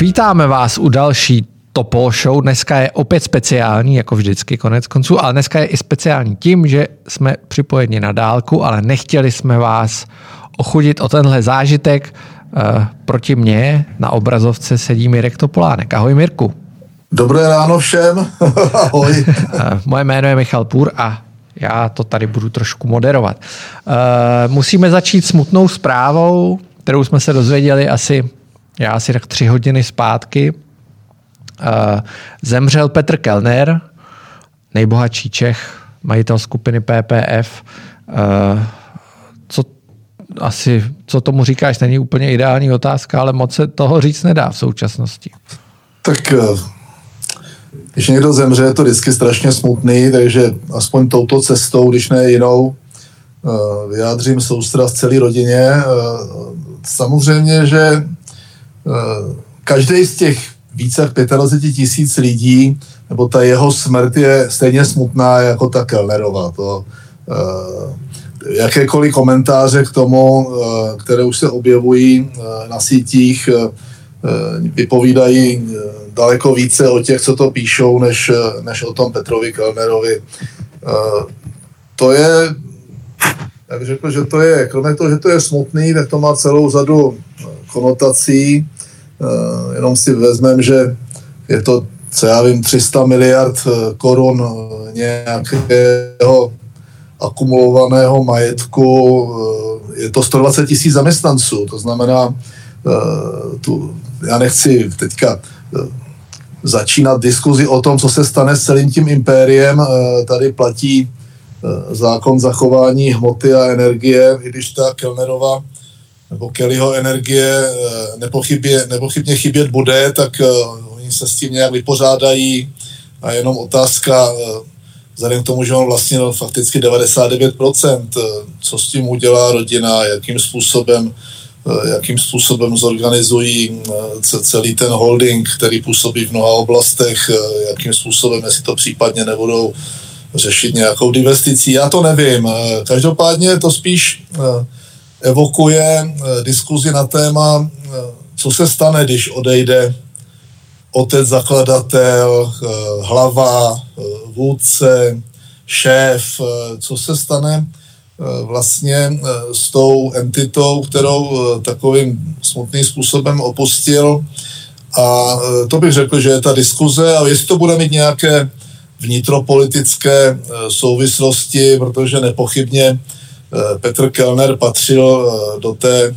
Vítáme vás u další Topol Show. Dneska je opět speciální, jako vždycky, konec konců, ale dneska je i speciální tím, že jsme připojeni na dálku, ale nechtěli jsme vás ochudit o tenhle zážitek. E, proti mně na obrazovce sedí Mirek Topolánek. Ahoj Mirku. Dobré ráno všem. Ahoj. E, moje jméno je Michal Půr a já to tady budu trošku moderovat. E, musíme začít smutnou zprávou, kterou jsme se dozvěděli asi já asi tak tři hodiny zpátky, uh, zemřel Petr Kellner, nejbohatší Čech, majitel skupiny PPF. Uh, co asi, co tomu říkáš, není úplně ideální otázka, ale moc se toho říct nedá v současnosti. Tak eh, když někdo zemře, je to vždycky strašně smutný, takže aspoň touto cestou, když ne jinou, vyjádřím soustrast celé rodině. Samozřejmě, že Eh, každý z těch více jak 25 tisíc lidí, nebo ta jeho smrt je stejně smutná jako ta Kellnerova. To, eh, jakékoliv komentáře k tomu, eh, které už se objevují na sítích, vypovídají daleko více o těch, co to píšou, než, než o tom Petrovi Kellnerovi. To je, jak řekl, že to je, kromě toho, že to je smutný, tak to má celou řadu konotací. Eh, jenom si vezmeme, že je to, co já vím, 300 miliard eh, korun eh, nějakého akumulovaného majetku, je to 120 tisíc zaměstnanců, to znamená, tu, já nechci teďka začínat diskuzi o tom, co se stane s celým tím impériem. Tady platí zákon zachování hmoty a energie, i když ta Kellnerova nebo Kellyho energie eh, nepochybě, nepochybně chybět bude, tak uh, oni se s tím nějak vypořádají a jenom otázka, uh, vzhledem k tomu, že on vlastnil fakticky 99%, uh, co s tím udělá rodina, jakým způsobem jakým způsobem zorganizují celý ten holding, který působí v mnoha oblastech, jakým způsobem, jestli to případně nebudou řešit nějakou divesticí, já to nevím. Každopádně to spíš evokuje eh, diskuzi na téma, eh, co se stane, když odejde otec zakladatel, eh, hlava, vůdce, šéf, co se stane vlastně s tou entitou, kterou takovým smutným způsobem opustil. A to bych řekl, že je ta diskuze a jestli to bude mít nějaké vnitropolitické souvislosti, protože nepochybně Petr Kellner patřil eh, do té,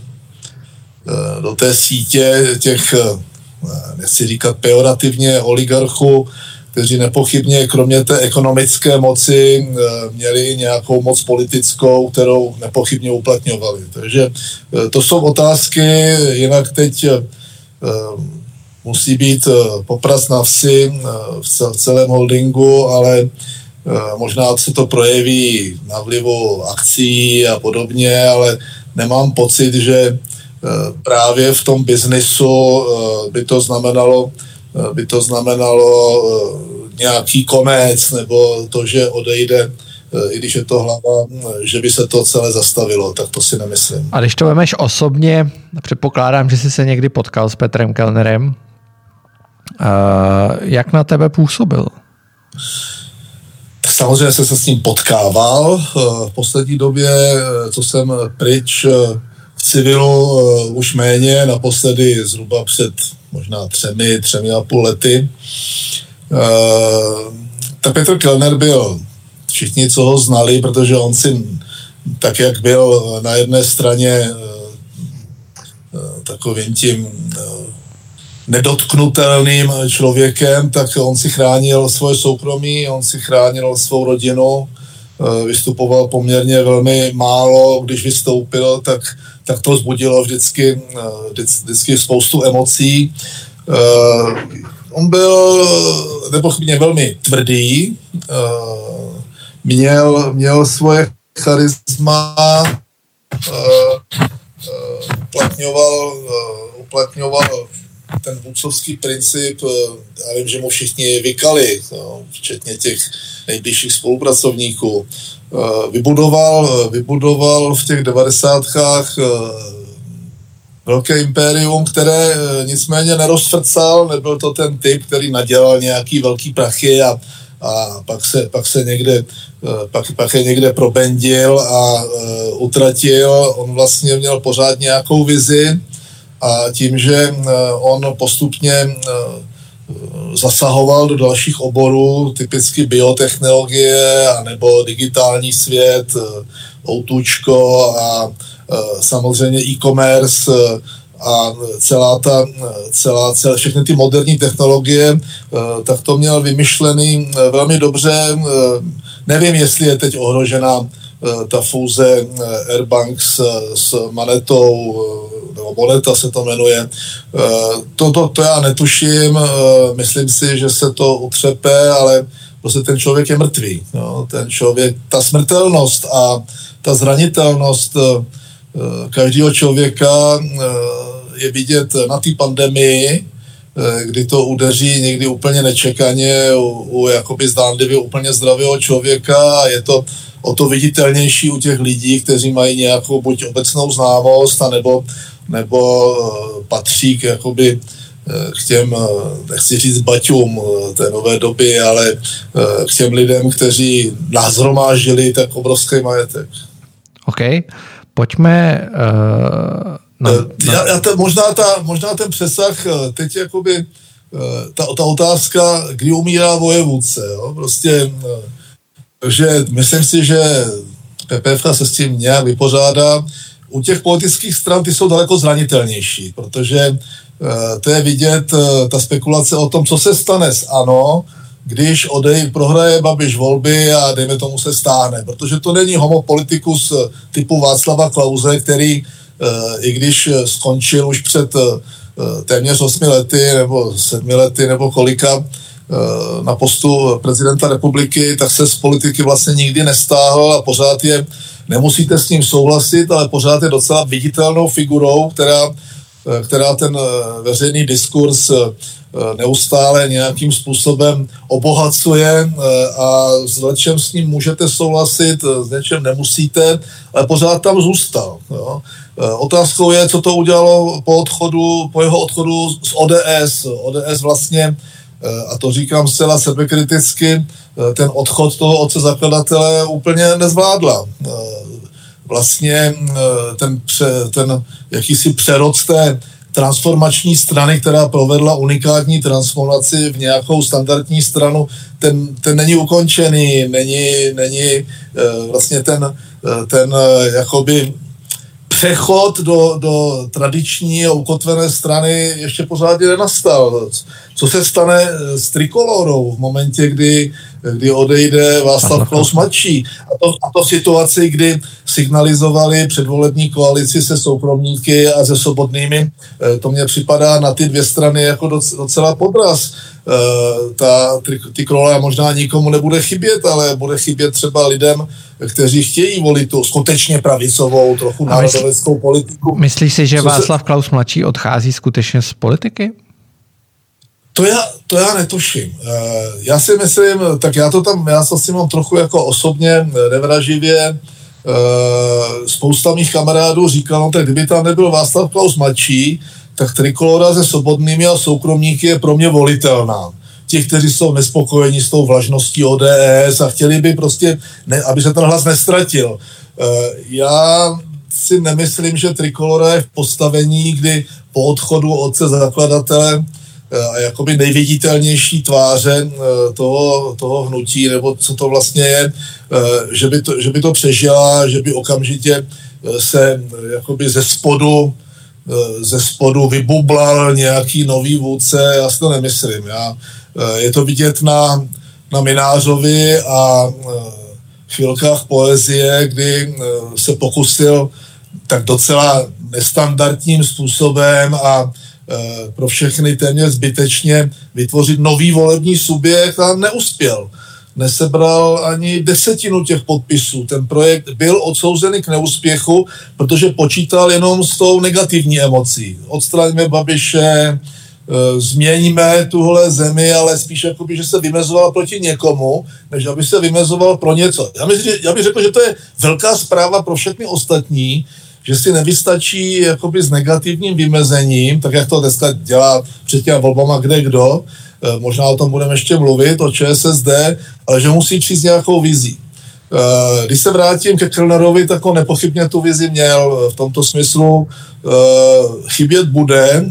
eh, do té sítě těch, nechci říkat pejorativně, oligarchů, kteří nepochybně kromě té ekonomické moci měli nějakou moc politickou, kterou nepochybně uplatňovali. Takže to jsou otázky, jinak teď musí být popras na vsi v celém holdingu, ale Eh, možná se to projeví na vlivu akcí a podobně, ale nemám pocit, že eh, právě v tom biznisu eh, by to znamenalo, by to znamenalo nějaký konec nebo to, že odejde i když je to hlava, že by se to celé zastavilo, tak to si nemyslím. A když to vemeš osobně, předpokládám, že jsi se někdy potkal s Petrem Kellnerem, jak na tebe působil? Samozřejmě jsem se s ním potkával eh, v poslední době, eh, co jsem pryč eh, v civilu už méně, naposledy zhruba před možná třemi, třemi a půl lety. Ta Petr Kellner byl, všichni, co ho znali, protože on si, tak jak byl na jedné straně takovým tím nedotknutelným člověkem, tak on si chránil svoje soukromí, on si chránil svou rodinu, eh, vystupoval poměrně velmi málo, když vystoupil, tak, tak to zbudilo vždycky, eh, vždycky spoustu emocí. Eh, on byl nepochybně velmi tvrdý, měl, měl svoje charisma, uplatňoval, uplatňoval ten vůdcovský princip, eh, já vím, že mu všichni vykali, no, včetně těch nejbližších spolupracovníků, eh, vybudoval, vybudoval v těch devadesátkách eh, velké impérium, které nicméně nerozsrcal, nebyl to ten typ, který nadělal nějaký velký prachy a, a pak, se, pak se někde pak, pak je někde probendil a uh, utratil. On vlastně měl pořád nějakou vizi a tím, že uh, on postupně uh, zasahoval do dalších oborů, typicky biotechnologie nebo digitální svět, outučko a samozřejmě e-commerce a celá ta, celá, celá, všechny ty moderní technologie, tak to měl vymyšlený velmi dobře. Nevím, jestli je teď ohrožena ta fúze Airbank s, s Manetou, nebo Moneta se to jmenuje. To, to, to já netuším, myslím si, že se to utřepe, ale prostě ten člověk je mrtvý. No, ten člověk, ta smrtelnost a ta zranitelnost každého člověka je vidět na té pandemii, kdy to udeří někdy úplně nečekaně u, u jakoby zdánlivě úplně zdravého člověka a je to o to viditelnější u těch lidí, kteří mají nějakou buď obecnou známost, nebo, nebo eh, patří k, jakoby, eh, k těm, eh, nechci říct baťům té nové doby, ale k těm lidem, kteří názromážili tak obrovský majetek. OK, pojďme uh, na, na... Já, já te, možná, ta, možná ten přesah, teď jakoby ta, ta otázka, kdy umírá vojevůdce, jo? prostě takže myslím si, že PPF se s tím nějak vypořádá. U těch politických stran ty jsou daleko zranitelnější, protože uh, to je vidět, uh, ta spekulace o tom, co se stane s ANO, když odej, prohraje Babiš volby a dejme tomu se stáhne, protože to není homopolitikus typu Václava Klauze, který i když skončil už před téměř osmi lety nebo sedmi lety nebo kolika, Eh, na postu prezidenta republiky, tak se z politiky vlastně nikdy nestáhl a pořád je, nemusíte s ním souhlasit, ale pořád je docela viditelnou figurou, která, eh, která ten eh, veřejný diskurs neustále nějakým způsobem obohacuje a s něčem s ním můžete souhlasit, s něčem nemusíte, ale pořád tam zůstal. Jo. Otázkou je, co to udělalo po odchodu, po jeho odchodu z ODS. ODS vlastně Eh, a to říkám zcela sebekriticky, eh, ten odchod toho otce zakladatele úplně nezvládla. Eh, vlastně ten, pře, ten jakýsi přerod té transformační strany, která provedla unikátní transformaci v nějakou standardní stranu, ten, ten není ukončený, není, není vlastně ten, ten jakoby přechod do, do tradiční a ukotvené strany ještě pořádně nenastal. Co se stane s trikolorou v momentě, kdy, kdy odejde Václav Klaus mladší? A to, a to v situaci, kdy signalizovali předvolební koalici se soukromníky a se sobotnými, eh, to mně připadá na ty dvě strany jako docela podraz. Eh, ta trikolora možná nikomu nebude chybět, ale bude chybět třeba lidem, kteří chtějí volit tu skutečně pravicovou, trochu národoveckou politiku. Myslíš si, že Václav se... Klaus mladší odchází skutečně z politiky? To já, to já netuším. Eh, já si myslím, tak já to tam, já to si mám trochu jako osobně nevraživě, eh, spousta mých kamarádů říkalo, no tak kdyby tam nebyl Václav Klaus mladší, tak trikolora se svobodnými a soukromníky je pro mě volitelná. Ti, kteří jsou nespokojeni s tou vlažností ODS a chtěli by prostě, ne, aby se ten hlas nestratil. Eh, já si nemyslím, že trikolora je v postavení, kdy po odchodu otce zakladatele eh, a jakoby nejviditelnější tváře eh, toho, toho hnutí, nebo co to vlastně je, že by to, že by to přežila, že by okamžitě se jakoby ze spodu Eh, ze spodu vybublal nějaký nový vůdce, já si to nemyslím. Já, eh, je to vidět na, na Minářovi a eh, chvilkách poezie, kdy se pokusil tak docela nestandardním způsobem a pro všechny téměř zbytečně vytvořit nový volební subjekt a neuspěl nesebral ani desetinu těch podpisů. Ten projekt byl odsouzený k neúspěchu, protože počítal jenom s tou negativní emocí. Odstraňme Babiše, e, změníme tuhle zemi, ale spíš jakoby, že se vymezoval proti někomu, než aby se vymezoval pro něco. Já, já bych řekl, že to je velká zpráva pro všechny ostatní, že si nevystačí jakoby s negativním vymezením, tak jak to dneska dělá před těmi volbama kde kdo, eh, možná o tom budeme ještě mluvit, o ČSSD, ale že musí přijít nějakou vizí. Eh, když se vrátím ke Kellnerovi, tak on nepochybně tu vizi měl v tomto smyslu. Chybět bude,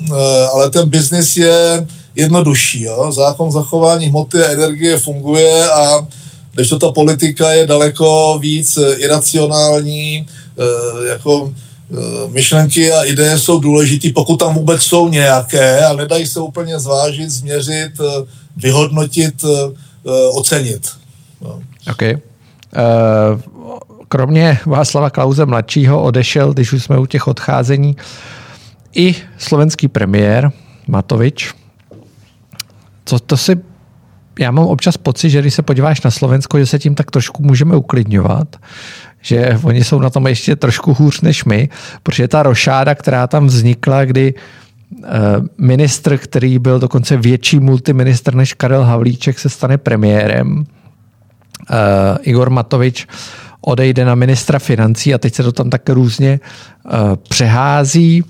ale ten biznis je jednodušší. Jo? Zákon zachování hmoty a energie funguje a když to ta politika je daleko víc iracionální, Eh, jako eh, myšlenky a ideje jsou důležité, pokud tam vůbec jsou nějaké a nedají se úplně zvážit, změřit, eh, vyhodnotit, ocenit. No. Okay. Kromě Václava Klauze mladšího odešel, když už jsme u těch odcházení, i slovenský premiér Matovič. Co to si já mám občas pocit, že když se podíváš na Slovensko, že se tím tak trošku můžeme uklidňovat, že oni jsou na tom ještě trošku hůř než my, protože ta rošáda, která tam vznikla, kdy eh, ministr, který byl dokonce větší multiministr než Karel Havlíček, se stane premiérem. Eh, Igor Matovič odejde na ministra financí a teď se to tam tak různě eh, přehází.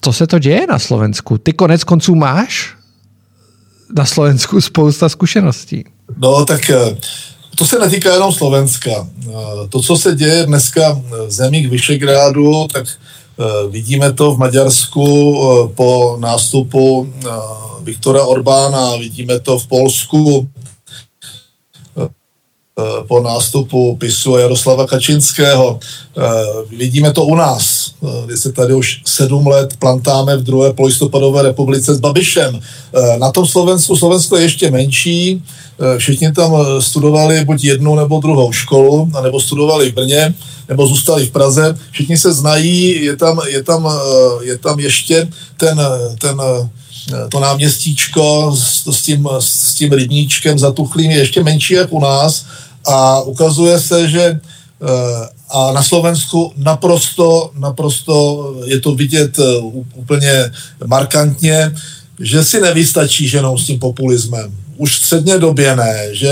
Co se to děje na Slovensku? Ty konec konců máš na Slovensku spousta zkušeností. No tak to se netýká jenom Slovenska. Eh, to, co se děje dneska v zemích Vyšegrádu, tak eh, vidíme to v Maďarsku eh, po nástupu Viktora Orbána, vidíme to v Polsku po nástupu PISu a Jaroslava Kačinského. Vidíme to u nás, kdy se tady už sedm let plantáme v druhé polistopadové republice s Babišem. Na tom Slovensku, Slovensko je ještě menší, Eh, všichni tam eh, studovali buď jednu nebo druhou školu, nebo studovali v Brně, nebo zůstali v Praze. Všichni se znají, je tam, je tam, eh, je tam ještě ten, ten to náměstíčko s, s, tím, s tím rybníčkem zatuchlým je ještě menší jak u nás a ukazuje se, že a na Slovensku naprosto, naprosto je to vidět úplně markantně, že si nevystačí ženou s tím populismem už středně době ne, že,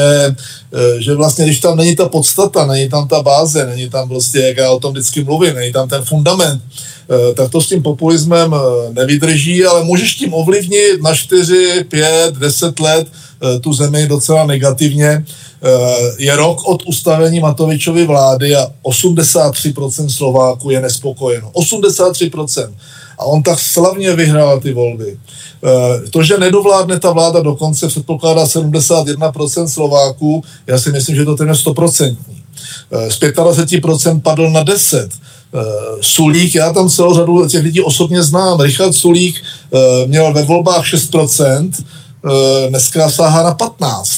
e, že vlastně, když tam není ta podstata, není tam ta báze, není tam prostě, jak já o tom vždycky mluvím, není tam ten fundament, e, tak to s tím populismem e, nevydrží, ale můžeš tím ovlivnit na 4, 5, 10 let tu zemi docela negativně. Je rok od ustavení Matovičovy vlády a 83% Slováků je nespokojeno. 83%. A on tak slavně vyhrál ty volby. Eh, to, že nedovládne ta vláda dokonce, předpokládá 71% Slováků, já si myslím, že to téměř 100%. Eh, z 25% padl na 10. Eh, Sulík, já tam celou řadu těch lidí osobně znám. Richard Sulík měl ve volbách 6%, dneska sáhá na 15.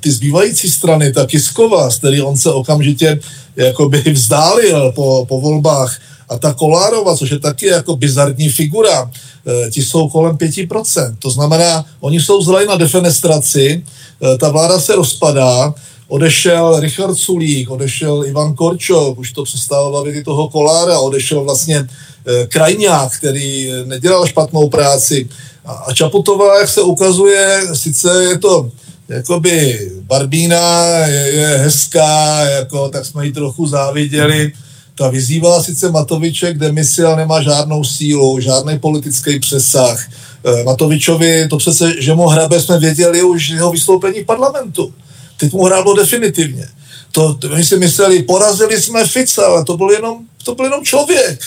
Ty zbývající strany, ta Kiskova, z který on se okamžitě jakoby vzdálil po, po volbách, a ta Kolárova, což je taky jako bizarní figura, Eh, ti jsou kolem 5%. To znamená, oni jsou zlej na defenestraci, eh, ta vláda se rozpadá, odešel Richard Sulík, odešel Ivan Korčok, už to přestalo bavit toho Kolára, odešel vlastně eh, Krajňák, který nedělal špatnou práci. A Čaputová, jak se ukazuje, sice je to jakoby Barbína, je, je hezká, jako, tak jsme ji trochu záviděli, ta vyzývala sice Matoviče k demisi, ale nemá žádnou sílu, žádný politický přesah. E, Matovičovi, to přece, že mu hrabe, jsme věděli už jeho vystoupení v parlamentu. Teď mu hrálo definitivně. To, to my si mysleli, porazili jsme Fica, ale to byl jenom, to byl jenom člověk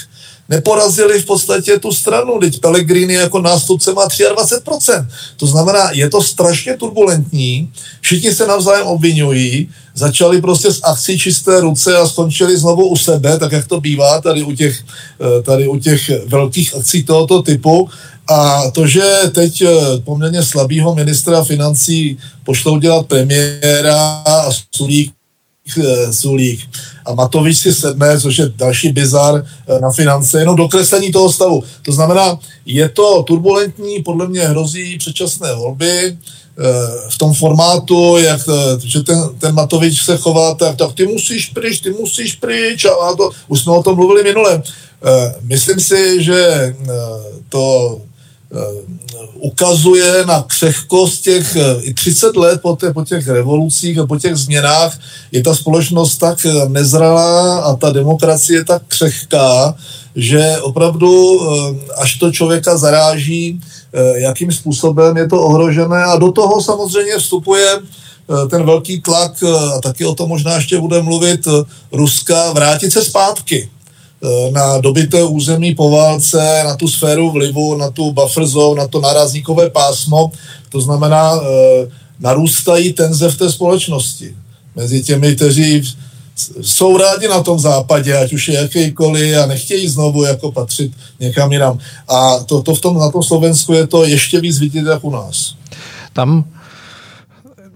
neporazili v podstatě tu stranu. Teď Pellegrini jako nástupce má 23%. To znamená, je to strašně turbulentní, všichni se navzájem obvinují, začali prostě s akcí čisté ruce a skončili znovu u sebe, tak jak to bývá tady u těch, eh, tady u těch velkých akcí tohoto typu. A to, že teď eh, poměrně slabýho ministra financí pošlou dělat premiéra a Sulík Sulík a Matovič si sedne, což je další bizar eh, na finance, jenom dokreslení toho stavu. To znamená, je to turbulentní, podle mě hrozí předčasné volby, eh, v tom formátu, jak, že ten, ten Matovič se chová, tak, tak ty musíš pryč, ty musíš pryč a, a to, už jsme o tom mluvili minule. Myslím si, že to ukazuje na křehkost těch i 30 let po, těch, po těch revolucích a po těch změnách. Je ta společnost tak nezralá a ta demokracie tak křehká, že opravdu až to člověka zaráží, jakým způsobem je to ohrožené. A do toho samozřejmě vstupuje ten velký tlak, a taky o tom možná ještě bude mluvit, Ruska vrátit se zpátky. Eh, na dobité území po válce, na tu sféru vlivu, na tu buffer zone, na to narazníkové pásmo. To znamená, eh, narůstají tenze v té společnosti mezi těmi, kteří jsou rádi na tom západě, ať už je jakýkoliv a nechtějí znovu jako patřit někam jinam. A to, to v tom, na tom Slovensku je to ještě víc vidět jak u nás. Tam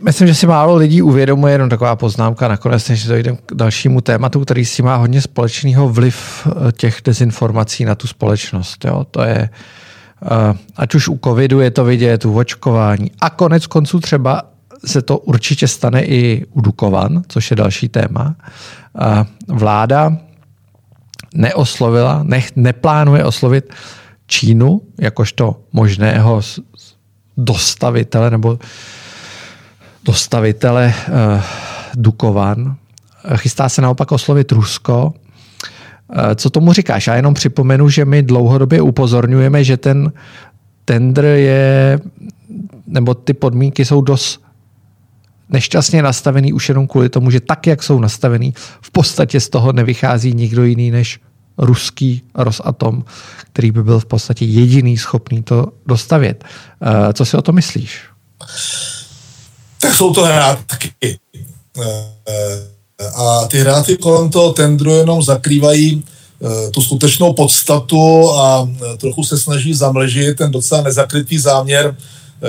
Myslím, že si málo lidí uvědomuje, jenom taková poznámka nakonec, než dojdeme k dalšímu tématu, který si má hodně společného vliv eh, těch dezinformací na tu společnost. Jo? To je, eh, ať už u covidu je to vidět, u očkování a konec konců třeba se to určitě stane i u Dukovan, což je další téma. Eh, vláda neoslovila, ne, neplánuje oslovit Čínu jakožto možného dostavitele nebo dostavitele uh, Dukovan. Chystá se naopak oslovit Rusko. Uh, co tomu říkáš? Já jenom připomenu, že my dlouhodobě upozorňujeme, že ten tender je, nebo ty podmínky jsou dost nešťastně nastavený už jenom kvůli tomu, že tak, jak jsou nastavený, v podstatě z toho nevychází nikdo jiný než ruský Rosatom, který by byl v podstatě jediný schopný to dostavět. Co si o to myslíš? Tak jsou to hrátky. Eh, a ty hrátky kolem toho tendru jenom zakrývají eh, tu skutečnou podstatu a trochu se snaží zamlžit ten docela nezakrytý záměr,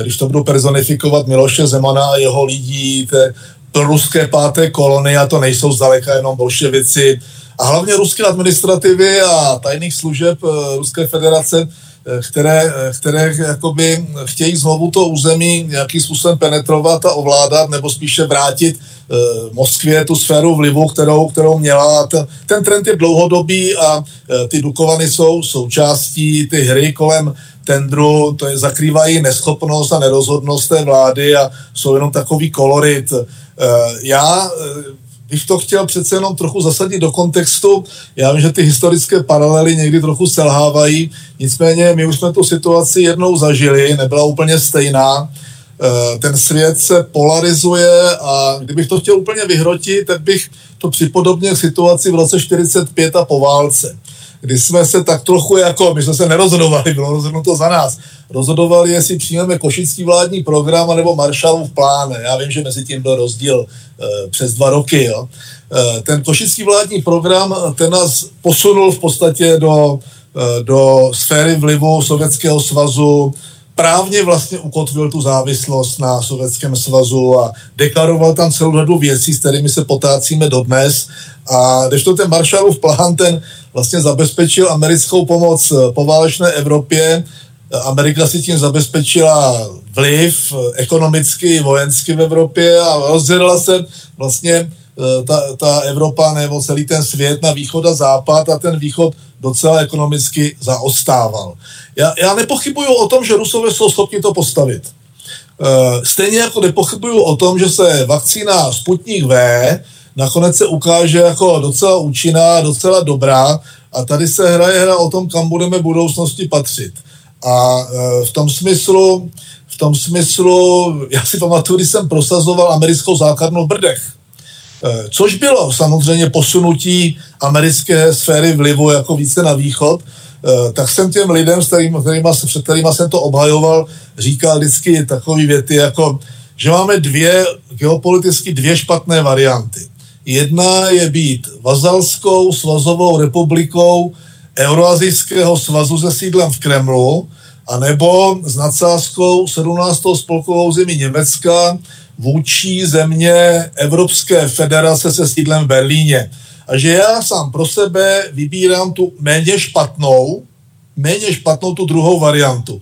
když to budu personifikovat Miloše Zemana a jeho lidí, té ruské páté kolony, a to nejsou zdaleka jenom bolševici, a hlavně ruské administrativy a tajných služeb Ruské federace, které, eh, které jakoby chtějí znovu to území nějakým způsobem penetrovat a ovládat, nebo spíše vrátit eh, Moskvě tu sféru vlivu, kterou, kterou měla. Ten, ten trend je dlouhodobý a ty Dukovany jsou součástí ty hry kolem tendru, to je zakrývají neschopnost a nerozhodnost té vlády a jsou jenom takový kolorit. Já bych to chtěl přece jenom trochu zasadit do kontextu. Já vím, že ty historické paralely někdy trochu selhávají, nicméně my už jsme tu situaci jednou zažili, nebyla úplně stejná. Eh, ten svět se polarizuje a kdybych to chtěl úplně vyhrotit, tak bych to připodobnil situaci v roce 45 a po válce kdy jsme se tak trochu jako, my jsme se nerozhodovali, bylo rozhodnuto za nás, rozhodovali, jestli přijmeme košický vládní program nebo Marshallův plán. Já vím, že mezi tím byl rozdíl e, přes dva roky. Jo. E, ten košický vládní program, ten nás posunul v podstatě do, e, do sféry vlivu Sovětského svazu, právně vlastně ukotvil tu závislost na Sovětském svazu a deklaroval tam celou řadu věcí, s kterými se potácíme dodnes. A když to ten Marshallův plán, ten vlastně zabezpečil americkou pomoc po válečné Evropě, Amerika si tím zabezpečila vliv ekonomicky, vojensky v Evropě a rozdělila se vlastně ta, ta Evropa nebo celý ten svět na východ a západ a ten východ docela ekonomicky zaostával. Já, já nepochybuju o tom, že Rusové jsou schopni to postavit. Stejně jako nepochybuju o tom, že se vakcína Sputnik V nakonec se ukáže jako docela účinná, docela dobrá a tady se hraje hra o tom, kam budeme v budoucnosti patřit. A e, v tom smyslu, v tom smyslu, já si pamatuju, když jsem prosazoval americkou základnu v Brdech, e, což bylo samozřejmě posunutí americké sféry vlivu jako více na východ, e, tak jsem těm lidem, s kterými, kterýma, před kterými jsem to obhajoval, říkal vždycky takové věty jako, že máme dvě, geopoliticky dvě špatné varianty. Jedna je být vazalskou svazovou republikou Euroazijského svazu se sídlem v Kremlu, anebo s nadsázkou 17. spolkovou zemí Německa vůči země Evropské federace se sídlem v Berlíně. A že já sám pro sebe vybírám tu méně špatnou, méně špatnou tu druhou variantu.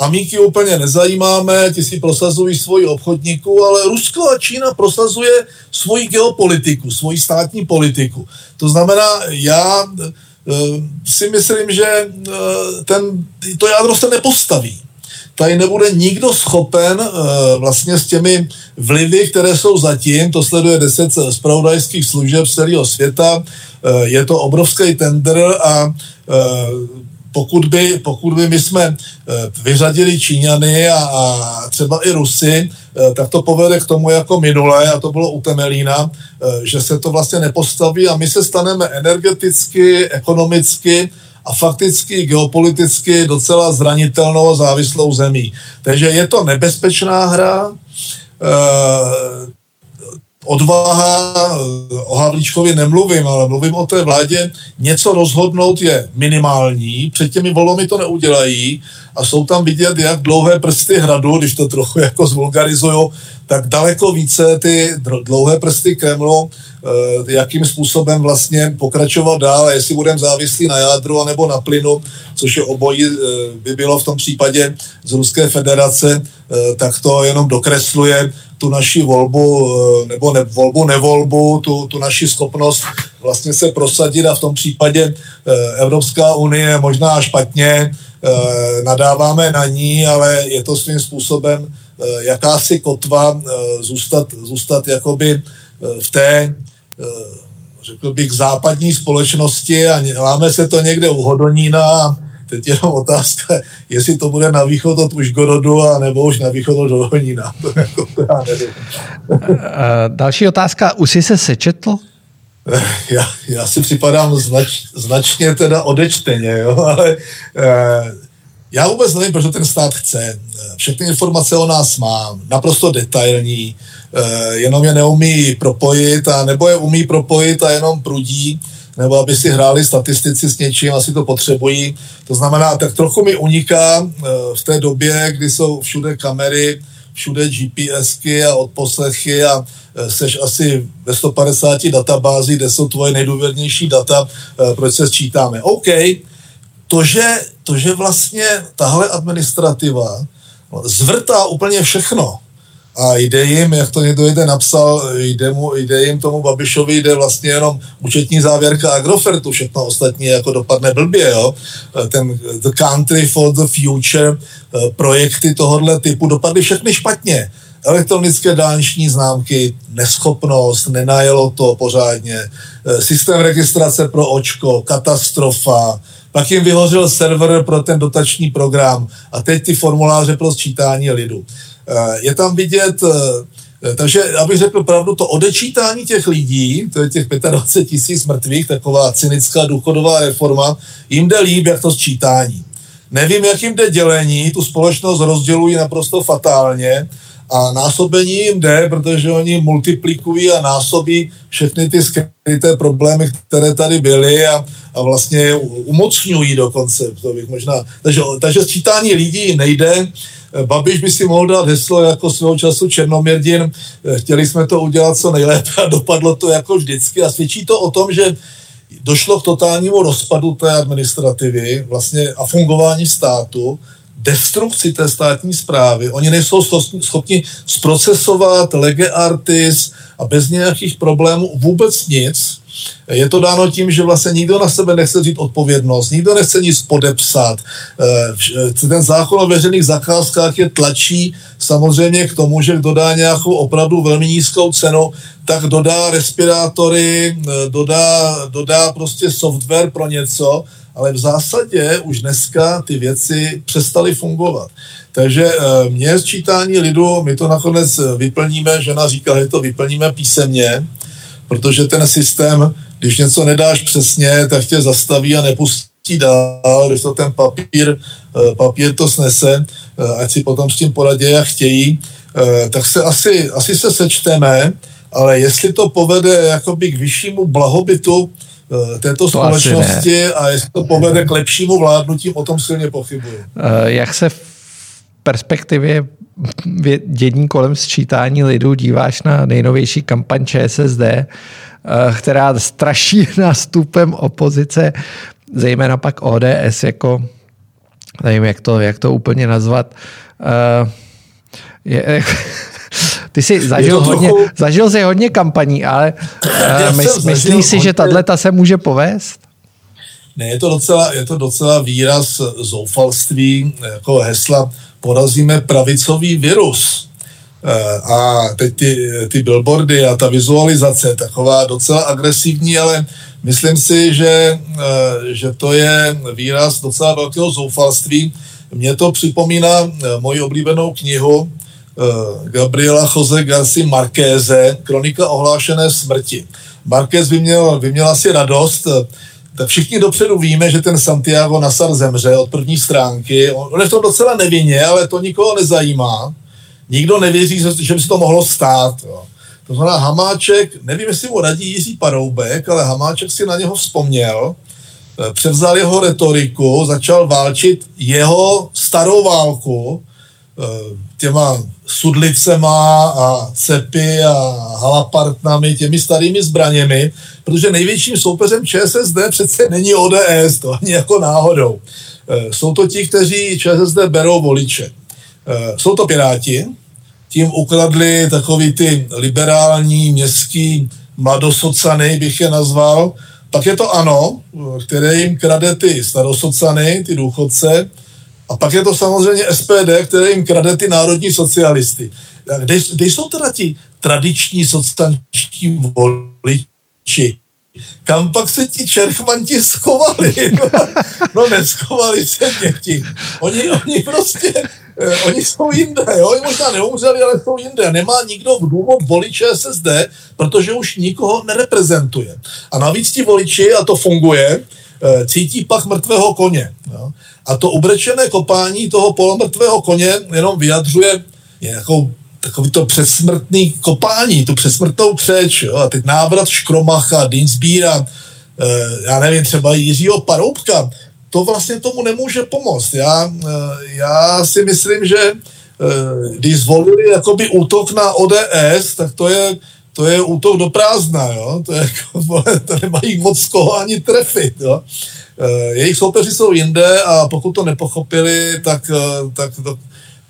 Amíky úplně nezajímáme, ti si prosazují svoji obchodníku, ale Rusko a Čína prosazuje svoji geopolitiku, svoji státní politiku. To znamená, já uh, si myslím, že uh, ten, to jádro se nepostaví. tady nebude nikdo schopen vlastně s těmi vlivy, které jsou zatím, to sleduje deset spravodajských služeb z celého světa, je to obrovský tender a pokud by, pokud by my jsme vyřadili Číňany a, a třeba i Rusy, tak to povede k tomu jako minule, a to bylo u Temelína, že se to vlastně nepostaví a my se staneme energeticky, ekonomicky a fakticky geopoliticky docela zranitelnou a závislou zemí. Takže je to nebezpečná hra, eh, odvaha, o Havlíčkovi nemluvím, ale mluvím o té vládě, něco rozhodnout je minimální, před těmi volami to neudělají a jsou tam vidět, jak dlouhé prsty hradu, když to trochu jako zvulgarizuju, tak daleko více ty dlouhé prsty Kremlu, eh, jakým způsobem vlastně pokračovat dál, jestli budeme závislí na jádru nebo na plynu, což je obojí eh, by bylo v tom případě z Ruské federace, eh, tak to jenom dokresluje tu naši volbu, nebo ne, volbu, nevolbu, tu, tu naši schopnost vlastně se prosadit a v tom případě Evropská unie možná špatně, nadáváme na ní, ale je to svým způsobem jakási kotva eh, zůstat, zůstat jakoby eh, v té, řekl bych, západní společnosti a máme se to někde u Hodonína a teď jenom otázka, jestli to bude na východ od Užgorodu a nebo už na východ od Hodonína. To jako, já nevím. Další otázka, už jsi se sečetl? Já, já si připadám znač, značně teda odečteně, jo, ale eh, já vůbec nevím, proč ten stát chce. Všechny informace o nás mám, naprosto detailní, eh, jenom je neumí propojit a nebo je umí propojit a jenom prudí, nebo aby si hráli statistici s něčím, asi to potřebují. To znamená, tak trochu mi uniká eh, v té době, kdy jsou všude kamery, všude GPSky a odposlechy a eh, seš asi ve 150 databází, kde jsou tvoje nejdůvěrnější data, proč se sčítáme. OK, to, že, to, že vlastně tahle administrativa zvrtá úplně všechno a jde jim, jak to někdo jde napsal, jde, mu, jde jim tomu Babišovi, jde vlastně jenom účetní závěrka Agrofertu, všechno ostatní jako dopadne blbě, jo. Ten The Country for the Future projekty tohohle typu dopadly všechny špatně elektronické dálniční známky, neschopnost, nenajelo to pořádně, systém registrace pro očko, katastrofa, pak jim vyhořel server pro ten dotační program a teď ty formuláře pro sčítání lidu. Eh, je tam vidět, eh, takže abych řekl pravdu, to odečítání těch lidí, to je těch 25 tisíc mrtvých, taková cynická důchodová reforma, jim jde líp, jak to sčítání. Nevím, jak jim jde dělení, tu společnost rozdělují naprosto fatálně a násobení jim jde, protože oni multiplikují a násobí všechny ty skryté problémy, které tady byly a, a vlastně umocňují dokonce. To bych možná, takže, takže sčítání lidí nejde. Babiš by si mohl dát heslo jako svého času Černoměrdin. Chtěli jsme to udělat co nejlépe a dopadlo to jako vždycky. A svědčí to o tom, že došlo k totálnímu rozpadu té administrativy vlastně a fungování státu destrukci té státní zprávy. Oni nejsou schopni zprocesovat lege artis a bez nějakých problémů vůbec nic. Je to dáno tím, že vlastně nikdo na sebe nechce vzít odpovědnost, nikdo nechce nic podepsat. Eh, ten zákon o veřejných zakázkách je tlačí samozřejmě k tomu, že kdo dá nějakou opravdu velmi nízkou cenu, tak dodá respirátory, eh, dodá, dodá prostě software pro něco, ale v zásadě už dneska ty věci přestaly fungovat. Takže eh, mě sčítání lidu, my to nakonec vyplníme, žena říká, že to vyplníme písemně, protože ten systém, když něco nedáš přesně, tak tě zastaví a nepustí dál, když to ten papír, eh, papír to snese, eh, ať si potom s tím poradí, jak chtějí, tak se asi, asi se sečteme, ale jestli to povede jakoby k vyššímu blahobytu Eh, této to společnosti a jestli to povede k lepšímu vládnutí, o tom silně pochybuji. Eh, jak se v perspektivě dění kolem sčítání lidů díváš na nejnovější kampaň ČSSD, eh, která straší nástupem opozice, zejména pak ODS, jako nevím, jak to, jak to úplně nazvat, je, ty jsi zažil, hodně, trochu... zažil jsi hodně kampaní, ale uh, mys, myslíš si, že tahle se může povést? Ne, je to docela, je to docela výraz zoufalství, jako hesla porazíme pravicový virus. Eh, a teď ty, ty billboardy a ta vizualizace taková docela agresivní, ale myslím si, že, eh, že to je výraz docela velkého zoufalství. Mně to připomíná eh, moji oblíbenou knihu Gabriela Jose Garci Markéze, Kronika ohlášené smrti. Marquez by měl, by měl asi radost, tak všichni dopředu víme, že ten Santiago Nasar zemře od první stránky. On je v tom docela nevinně, ale to nikoho nezajímá. Nikdo nevěří, že by se to mohlo stát. Jo. To znamená, Hamáček, nevím, jestli mu radí Jiří Paroubek, ale Hamáček si na něho vzpomněl, eh, převzal jeho retoriku, začal válčit jeho starou válku eh, těma sudlicema a cepy a halapartnami, těmi starými zbraněmi, protože největším soupeřem ČSSD přece není ODS, to ani jako náhodou. Eh, jsou to ti, kteří ČSSD berou voliče. Jsou to Piráti, tím ukradli takový ty liberální městský mladosocany, bych je nazval. Pak je to ANO, které jim krade ty starosocany, ty důchodce. A pak je to samozřejmě SPD, které jim krade ty národní socialisty. Kde, kde jsou teda ti tradiční socialističtí voliči? Kam pak se ti čerchmanti schovali? No, neschovali se někdy. Oni, oni prostě eh, oni jsou jinde, jo? Oni možná neumřeli, ale jsou jinde. Nemá nikdo v důvod voliče SSD, protože už nikoho nereprezentuje. A navíc ti voliči, a to funguje, eh, cítí pach mrtvého koně. Jo? A to ubrečené kopání toho polomrtvého koně jenom vyjadřuje nějakou takový to předsmrtný kopání, tu předsmrtnou křeč, jo? a teď návrat Škromacha, Dinsbíra, eh, já nevím, třeba Jiřího Paroubka, to vlastně tomu nemůže pomoct. Já, eh, já si myslím, že eh, když zvolili jakoby útok na ODS, tak to je, to je útok do prázdna, jo? To, je, jako, to nemají moc koho ani trefit. Jo? Jejich soupeři jsou jinde a pokud to nepochopili, tak, tak to,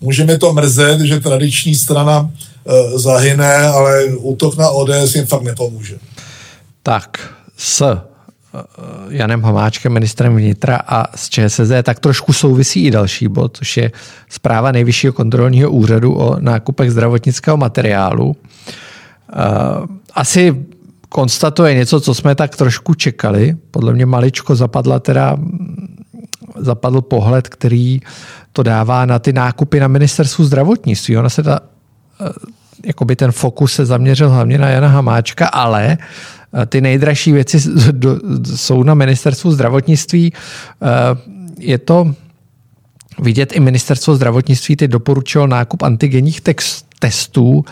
můžeme to mrzet, že tradiční strana zahyne, ale útok na ODS jim fakt nepomůže. Tak, s Eh, Janem Hamáčkem, ministrem vnitra a z ČSSD, tak trošku souvisí i další bod, což je zpráva Nejvyššího kontrolního úřadu o nákupech zdravotnického materiálu. Eh, asi konstatuje něco, co jsme tak trošku čekali. Podle mě maličko zapadla teda zapadl pohled, který to dává na ty nákupy na ministerstvu zdravotnictví. Ona se ta, eh, jakoby ten fokus se zaměřil hlavně na Jana Hamáčka, ale ty nejdražší věci jsou na ministerstvu zdravotnictví. Eh, je to vidět i ministerstvo zdravotnictví teď doporučilo nákup antigenních testů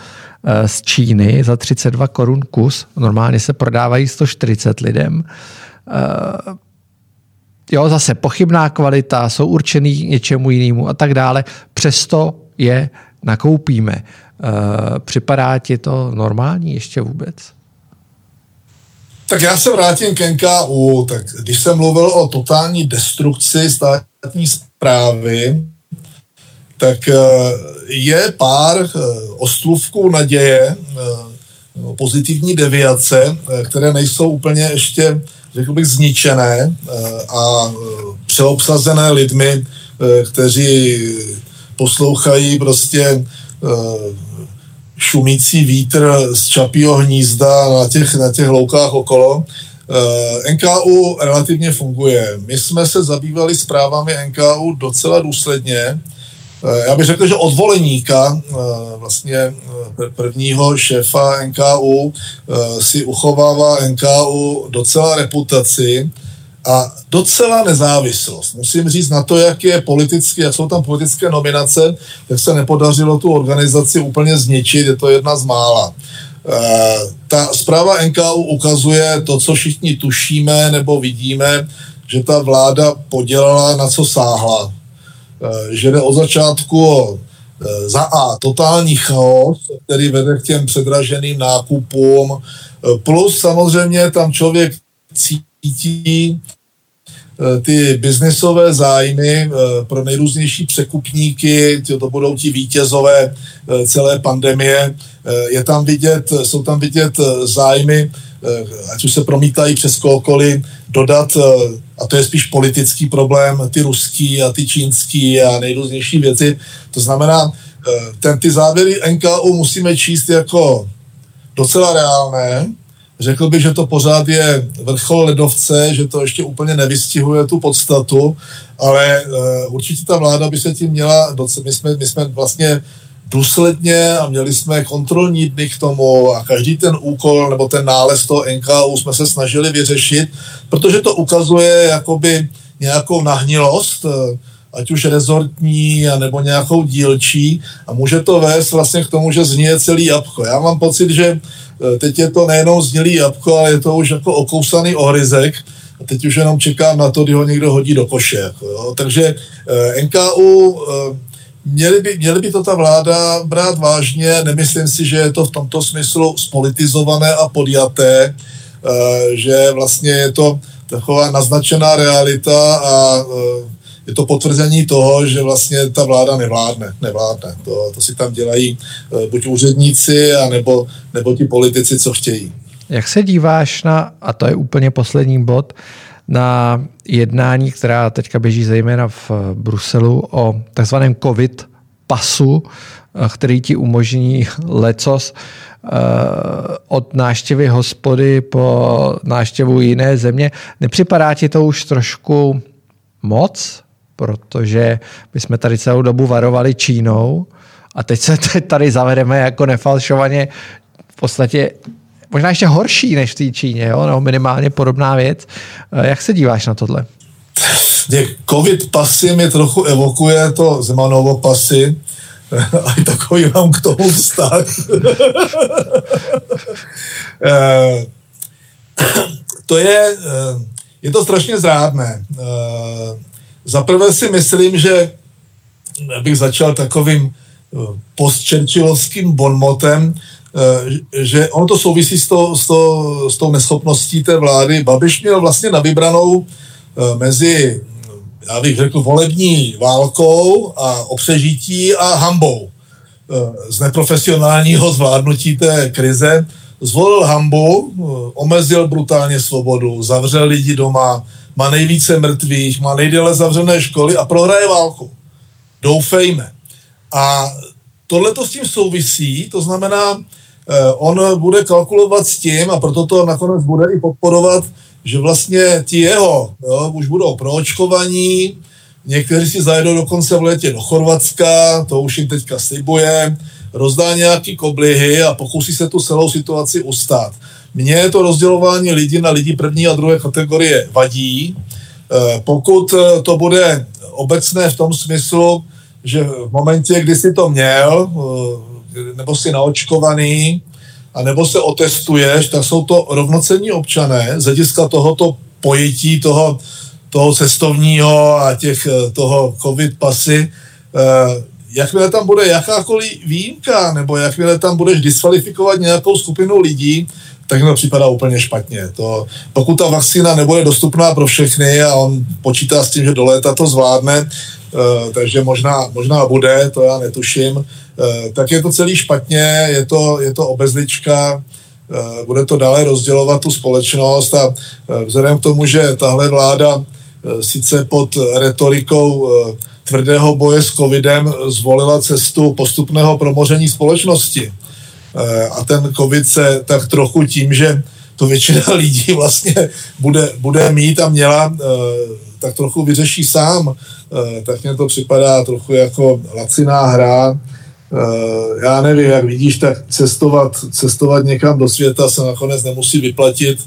eh, z Číny za 32 korun kus. Normálně se prodávají 140 lidem. Eh, jo, zase pochybná kvalita, jsou určený něčemu jinému a tak dále. Přesto je nakoupíme. Připadá ti to normální ještě vůbec? Tak já se vrátím k NKU. Tak když jsem mluvil o totální destrukci státní zprávy, tak eh, je pár eh, ostrůvků naděje, eh, pozitivní deviace, které nejsou úplně ještě, řekl bych, zničené a přeobsazené lidmi, kteří poslouchají prostě šumící vítr z čapího hnízda na těch, na těch loukách okolo. NKU relativně funguje. My jsme se zabývali zprávami NKU docela důsledně. Uh, já bych řekl, že od voleníka, uh, vlastně prvního šéfa NKU, si uchovává NKU docela reputaci a docela nezávislost. Musím říct na to, jak je politicky, jak jsou tam politické nominace, tak se nepodařilo tu organizaci úplně zničit, je to jedna z mála. Ta zpráva NKU ukazuje to, co všichni tušíme nebo vidíme, že ta vláda podělala na co sáhla. E, že jde od začátku o e, za A totální chaos, který vede k těm předraženým nákupům, plus samozřejmě tam člověk cítí eh, ty biznesové zájmy eh, pro nejrůznější překupníky, to budou ti vítězové eh, celé pandemie. Je tam vidět, jsou tam vidět zájmy, ať už se promítají přes kohokoliv, dodat a to je spíš politický problém, ty ruský a ty čínský a nejrůznější věci. To znamená, ten, ty závěry NKU musíme číst jako docela reálné. Řekl bych, že to pořád je vrchol ledovce, že to ještě úplně nevystihuje tu podstatu, ale uh, určitě ta vláda by se tím měla, my jsme, my jsme vlastně důsledně a měli jsme kontrolní dny k tomu a každý ten úkol nebo ten nález toho NKU jsme se snažili vyřešit, protože to ukazuje jakoby nějakou nahnilost, eh, ať už rezortní, nebo nějakou dílčí a může to vést vlastně k tomu, že zníje celý jabko. Já mám pocit, že eh, teď je to nejenom znělý jabko, ale je to už jako okousaný ohryzek a teď už jenom čekám na to, kdy ho někdo hodí do koše. Jako, jo. Takže eh, NKU měli by, měli by to ta vláda brát vážně, nemyslím si, že je to v tomto smyslu spolitizované a podjaté, že vlastně je to taková naznačená realita a je to potvrzení toho, že vlastně ta vláda nevládne. nevládne. To, to si tam dělají eh, buď úředníci, anebo, nebo ti politici, co chtějí. Jak se díváš na, a to je úplně poslední bod, na jednání, která teďka běží zejména v Bruselu o takzvaném COVID pasu, eh, který ti umožní lecos eh, od náštěvy hospody po náštěvu jiné země. Nepřipadá ti to už trošku moc? protože my jsme tady celou dobu varovali Čínou a teď se tady zavedeme jako nefalšovaně v podstatě možná ještě horší než v té Číně, jo? No, minimálně podobná věc. Eh, jak se díváš na tohle? Covid pasy mi trochu evokuje to Zemanovo pasy, a takový mám k tomu vztah. Eh, to je, eh, je to strašně zrádné. Zaprvé si myslím, že bych začal takovým postčerčilovským bonmotem, že ono to souvisí s, to, s, to, s tou neschopností té vlády. Babiš měl vlastně na vybranou eh, mezi, já bych řekl, volební válkou a opřežití a hambou z neprofesionálního zvládnutí té krize. Zvolil hambu, omezil brutálně svobodu, zavřel lidi doma, má nejvíce mrtvých, má nejdéle zavřené školy a prohraje válku. Doufejme. A tohle to s tím souvisí, to znamená, eh, on bude kalkulovat s tím a proto to nakonec bude i podporovat, že vlastně ti jeho jo, už budou proočkovaní, někteří si zajedou dokonce v létě do Chorvatska, to už jim teďka slibuje, rozdá nějaký koblihy a pokusí se tu celou situaci ustát. Mně to rozdělování lidí na lidi první a druhé kategorie vadí. Eh, pokud to bude obecné v tom smyslu, že v momentě, kdy si to měl, eh, nebo si naočkovaný, a nebo se otestuješ, tak jsou to rovnocení občané z hlediska tohoto pojetí toho, toho cestovního a těch, toho covid pasy. Jakmile tam bude jakákoliv výjimka, nebo jakmile tam budeš diskvalifikovat nějakou skupinu lidí, tak to připadá úplně špatně. To, pokud ta vakcína nebude dostupná pro všechny a on počítá s tím, že do léta to zvládne, takže možná, možná bude, to já netuším, uh, tak je to celý špatně, je to, je to obezlička, uh, bude to dále rozdělovat tu společnost a vzhledem k tomu, že tahle vláda sice pod retorikou tvrdého boje s covidem zvolila cestu postupného promoření společnosti, Eh, a ten covid se tak trochu tím, že to většina lidí vlastně bude, bude mít a měla, eh, tak trochu vyřeší sám. Eh, tak mně to připadá trochu jako laciná hra. Já nevím, jak vidíš, tak cestovat, cestovat někam do světa se nakonec nemusí vyplatit.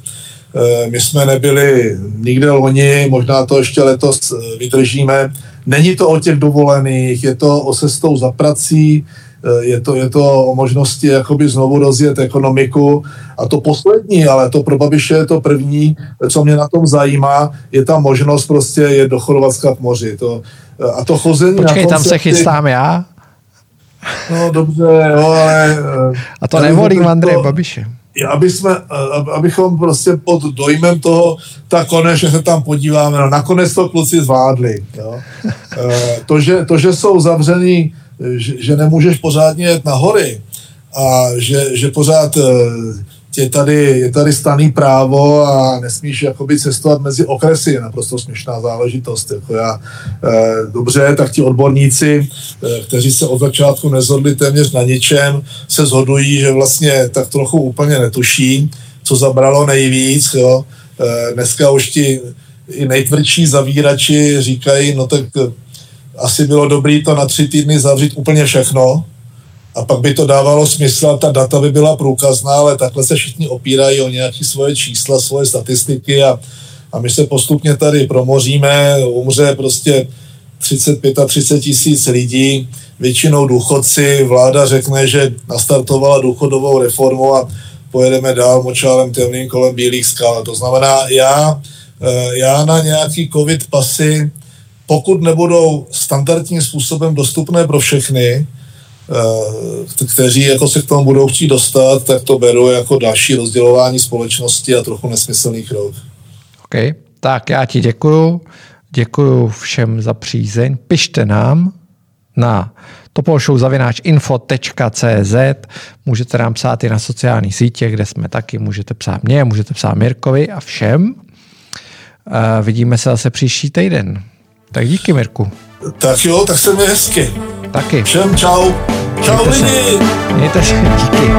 My jsme nebyli nikde loni, možná to ještě letos vydržíme. Není to o těch dovolených, je to o cestou za prací, Eh, je to, je to o možnosti jakoby znovu rozjet ekonomiku. A to poslední, ale to pro Babiše je to první, co mě na tom zajímá, je ta možnost prostě je do Chorvatska v moři. To, eh, a to chození Počkej, na koncerty, tam se chystám já. No dobře, jo, ale... Eh, a to nevolím Andreje Babiše. Aby jsme, abychom prostě pod dojmem toho, tak konečně se tam podíváme, no nakonec to kluci zvládli. Jo. To, že, to, že jsou zavřený že, že nemůžeš pořádně jet na hory a že, že pořád eh, je tady, je tady staný právo a nesmíš jakoby cestovat mezi okresy, je naprosto směšná záležitost. Jako já, e, dobře, tak ti odborníci, e, kteří se od začátku nezhodli téměř na ničem, se zhodují, že vlastně tak trochu úplně netuší, co zabralo nejvíc. Jo. Dneska už ti i nejtvrdší zavírači říkají, no tak asi bylo dobré to na tři týdny zavřít úplně všechno, a pak by to dávalo smysl a ta data by byla průkazná, ale takhle se všichni opírají o nějaké svoje čísla, svoje statistiky a, a my se postupně tady promoříme, umře prostě 35 a 30 tisíc lidí, většinou důchodci, vláda řekne, že nastartovala důchodovou reformu a pojedeme dál močálem temným kolem bílých skal. To znamená, já, eh, já na nějaký covid pasy, pokud nebudou standardním způsobem dostupné pro všechny, Eh, kteří jako se k tomu budou chtít dostat, tak to beru jako další rozdělování společnosti a trochu nesmyslný krok. OK, tak já ti děkuju. Děkuju všem za přízeň. Pište nám na topolshowzavináčinfo.cz Můžete nám psát i na sociálních sítích, kde jsme taky. Můžete psát mě, můžete psát Mirkovi a všem. Uh, vidíme se zase příští týden. Tak díky, Mirku. Tak jo, tak se mi hezky. Taky. Všem čau. Čau Mějte lidi. Se. Mějte se. Díky.